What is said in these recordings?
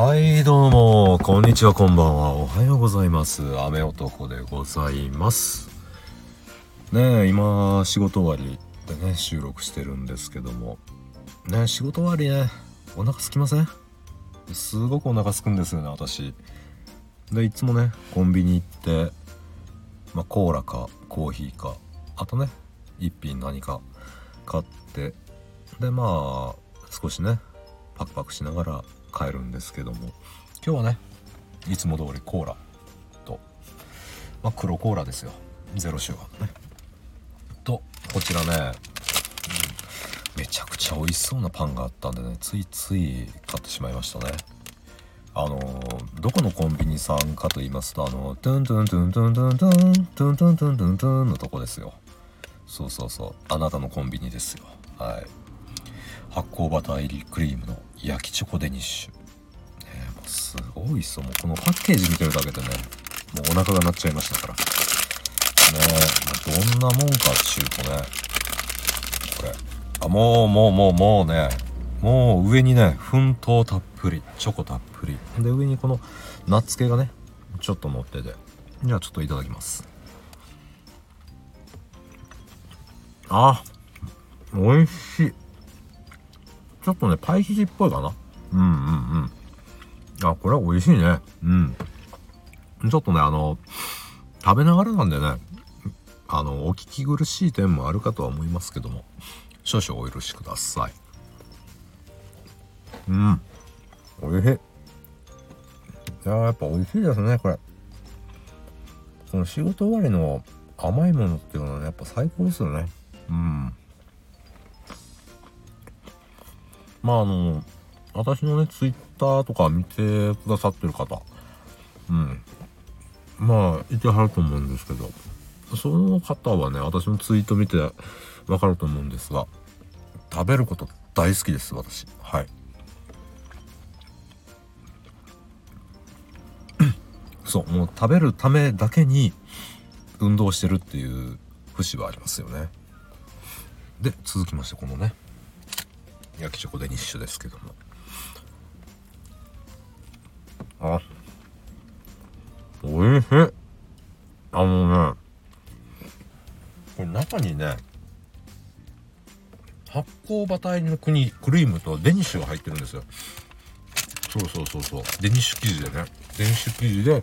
はい、どうも、こんにちは、こんばんは。おはようございます。雨男でございます。ねえ、今、仕事終わりでね、収録してるんですけども。ね仕事終わりね、お腹空きません？すごくお腹空くんですよね、私。で、いつもね、コンビニ行って、まあ、コーラか、コーヒーか、あとね、一品何か買って、で、まあ、少しね、パクパクしながら帰るんですけども。今日はねいつも通りコーラと、まあ、黒コーラですよ。ゼロシュガー。ねとこちらね、うんめちゃくちゃ美味しそうなパンがあったんでねついつい買ってしまいましたね。あのどこのコンビニさんかと言いますとあのトゥントゥントゥントゥントゥントゥントゥントゥントゥントゥントゥンのとこですよ。そうそうそう。あなたのコンビニですよ。はい。発酵バター入りクリームの焼きチョコデニッシュ、ねもうすごい美味しそうもうこのパッケージ見てるだけでねもうお腹が鳴っちゃいましたから。ねえどんなもんかっちゅうとねこれ。あもうもうもうもうねもう上にね粉糖たっぷりチョコたっぷり。で上にこのナッツ系がねちょっと乗ってて。じゃあちょっといただきます。あ美味しい。ちょっとね、パイ生地っぽいかな。うんうんうん。あ、これは美味しいね。うん。ちょっとね、あの、食べながらなんでね、あの、お聞き苦しい点もあるかとは思いますけども、少々お許しください。うん。美味しい。いややっぱ美味しいですね、これ。その仕事終わりの甘いものっていうのはね、やっぱ最高ですよね。うん。まああの私のねツイッターとか見てくださってる方。うん。まあいてはると思うんですけど。その方はね私のツイート見てわかると思うんですが食べること大好きです私。はい。そうもう食べるためだけに運動してるっていう節はありますよね。で続きましてこのね。焼きチョコデニッシュですけども。あおいしい。あのねこれ中にね発酵バター入りの国クリームとデニッシュが入ってるんですよ。そうそうそうそう。デニッシュ生地でね。デニッシュ生地で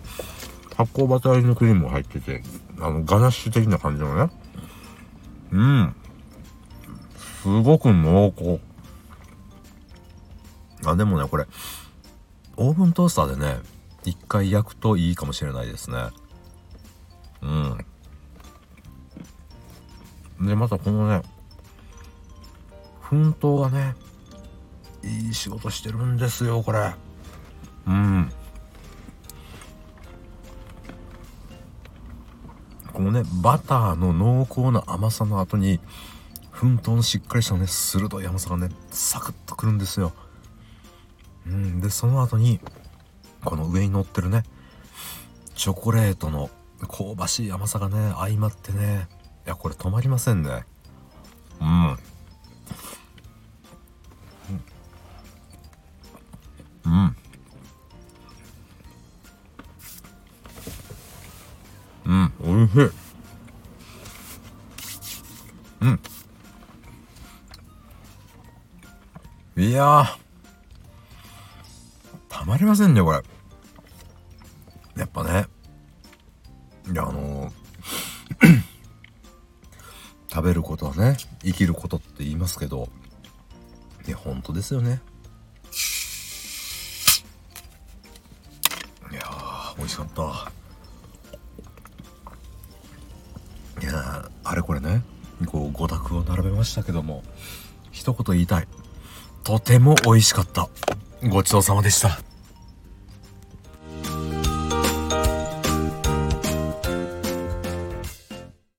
発酵バター入りのクリームが入っててあのガナッシュ的な感じのね。うん。すごく濃厚。あ、でもね、これ、オーブントースターでね、一回焼くといいかもしれないですね。うん。で、またこのね、粉糖がね、いい仕事してるんですよ、これ。うん。このね、バターの濃厚な甘さの後に、粉糖のしっかりしたね、鋭い甘さがね、サクッとくるんですよ。うん、でその後にこの上に乗ってるねチョコレートの香ばしい甘さがね相まってねいやこれ止まりませんね。うん。うん。うん。おいしい。うん。いやたまりませんねこれ。やっぱね。いやあのー 食べることはね生きることって言いますけどいや本当ですよね。いやー美味しかった。いやあれこれねこう五択を並べましたけども一言言いたい。とても美味しかった。ごちそうさまでした。